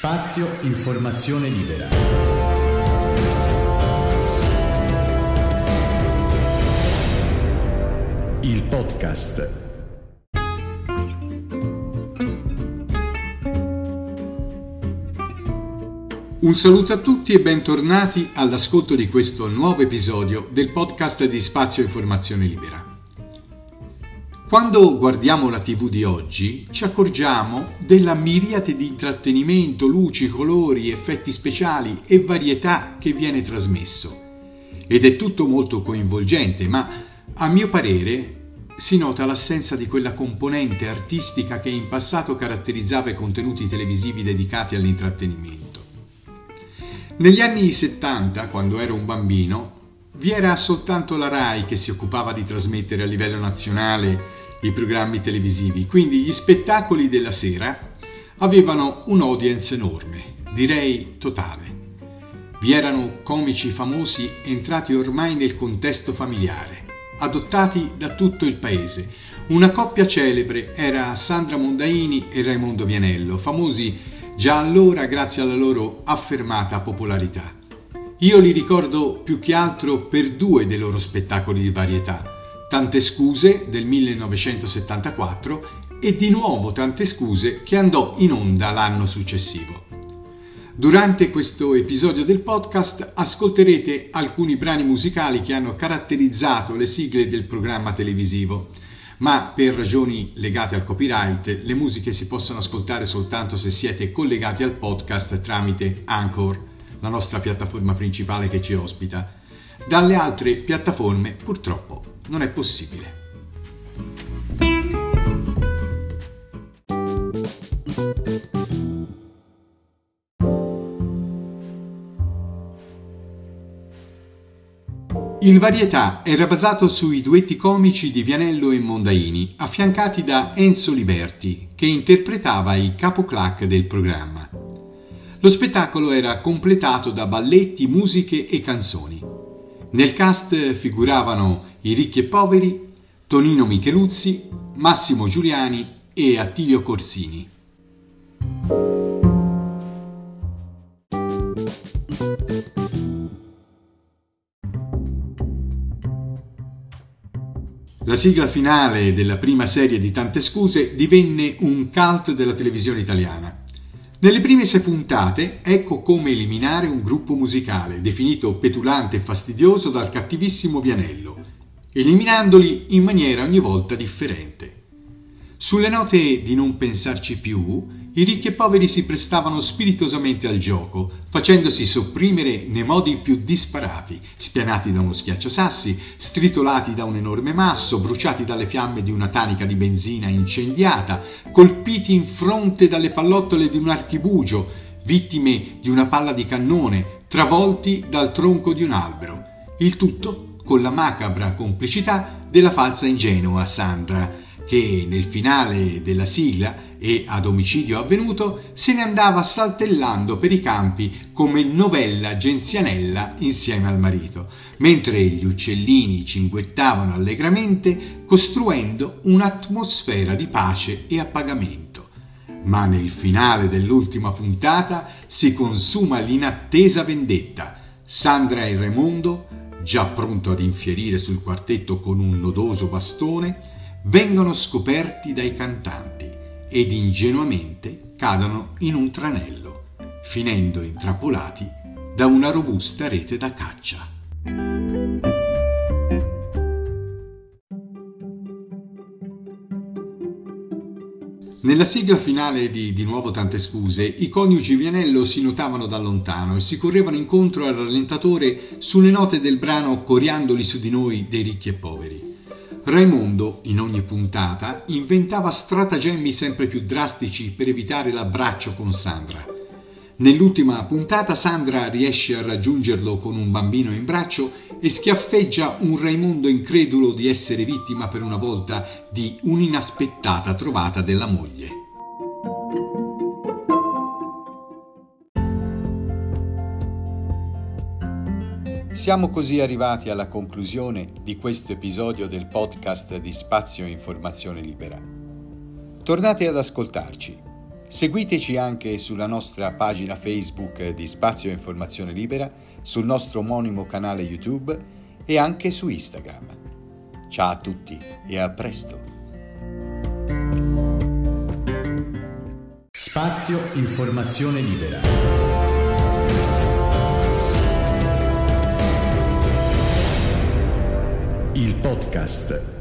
Spazio Informazione Libera. Il podcast. Un saluto a tutti e bentornati all'ascolto di questo nuovo episodio del podcast di Spazio Informazione Libera. Quando guardiamo la TV di oggi ci accorgiamo della miriade di intrattenimento, luci, colori, effetti speciali e varietà che viene trasmesso. Ed è tutto molto coinvolgente, ma a mio parere si nota l'assenza di quella componente artistica che in passato caratterizzava i contenuti televisivi dedicati all'intrattenimento. Negli anni 70, quando ero un bambino, vi era soltanto la RAI che si occupava di trasmettere a livello nazionale i programmi televisivi, quindi gli spettacoli della sera avevano un'audience enorme, direi totale. Vi erano comici famosi entrati ormai nel contesto familiare, adottati da tutto il paese. Una coppia celebre era Sandra Mondaini e Raimondo Vianello, famosi già allora grazie alla loro affermata popolarità. Io li ricordo più che altro per due dei loro spettacoli di varietà, Tante scuse del 1974 e di nuovo Tante scuse che andò in onda l'anno successivo. Durante questo episodio del podcast ascolterete alcuni brani musicali che hanno caratterizzato le sigle del programma televisivo, ma per ragioni legate al copyright le musiche si possono ascoltare soltanto se siete collegati al podcast tramite Anchor, la nostra piattaforma principale che ci ospita. Dalle altre piattaforme purtroppo non è possibile. Il varietà era basato sui duetti comici di Vianello e Mondaini, affiancati da Enzo Liberti, che interpretava i capoclac del programma. Lo spettacolo era completato da balletti, musiche e canzoni. Nel cast figuravano i ricchi e poveri, Tonino Micheluzzi, Massimo Giuliani e Attilio Corsini. La sigla finale della prima serie di Tante Scuse divenne un cult della televisione italiana. Nelle prime sei puntate ecco come eliminare un gruppo musicale definito petulante e fastidioso dal cattivissimo Vianello, eliminandoli in maniera ogni volta differente. Sulle note di non pensarci più, i ricchi e poveri si prestavano spiritosamente al gioco, facendosi sopprimere nei modi più disparati, spianati da uno schiacciasassi, stritolati da un enorme masso, bruciati dalle fiamme di una tanica di benzina incendiata, colpiti in fronte dalle pallottole di un archibugio, vittime di una palla di cannone, travolti dal tronco di un albero. Il tutto con la macabra complicità della falsa ingenua Sandra, che nel finale della sigla e ad omicidio avvenuto se ne andava saltellando per i campi come novella genzianella insieme al marito, mentre gli uccellini cinguettavano allegramente costruendo un'atmosfera di pace e appagamento. Ma nel finale dell'ultima puntata si consuma l'inattesa vendetta. Sandra e Raimondo, già pronto ad infierire sul quartetto con un nodoso bastone, vengono scoperti dai cantanti ed ingenuamente cadono in un tranello, finendo intrappolati da una robusta rete da caccia. Nella sigla finale di Di nuovo tante scuse, i coniugi Vianello si notavano da lontano e si correvano incontro al rallentatore sulle note del brano Coriandoli su di noi dei ricchi e poveri. Raimondo, in ogni puntata, inventava stratagemmi sempre più drastici per evitare l'abbraccio con Sandra. Nell'ultima puntata Sandra riesce a raggiungerlo con un bambino in braccio e schiaffeggia un Raimondo incredulo di essere vittima per una volta di un'inaspettata trovata della moglie. Siamo così arrivati alla conclusione di questo episodio del podcast di Spazio Informazione Libera. Tornate ad ascoltarci. Seguiteci anche sulla nostra pagina Facebook di Spazio Informazione Libera, sul nostro omonimo canale YouTube e anche su Instagram. Ciao a tutti e a presto! Spazio Informazione Libera. Il podcast